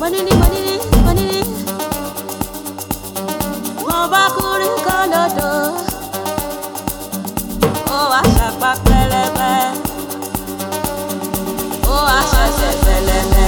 Monini, monini, monini. Mo bá kúrin kan lódò. Ó wá ṣàpá pẹlẹbẹ. Ó wá ṣẹ̀ṣẹ̀ pẹlẹbẹ.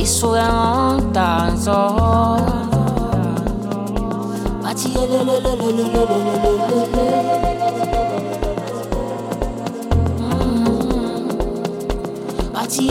Ils sont en dansant. Party,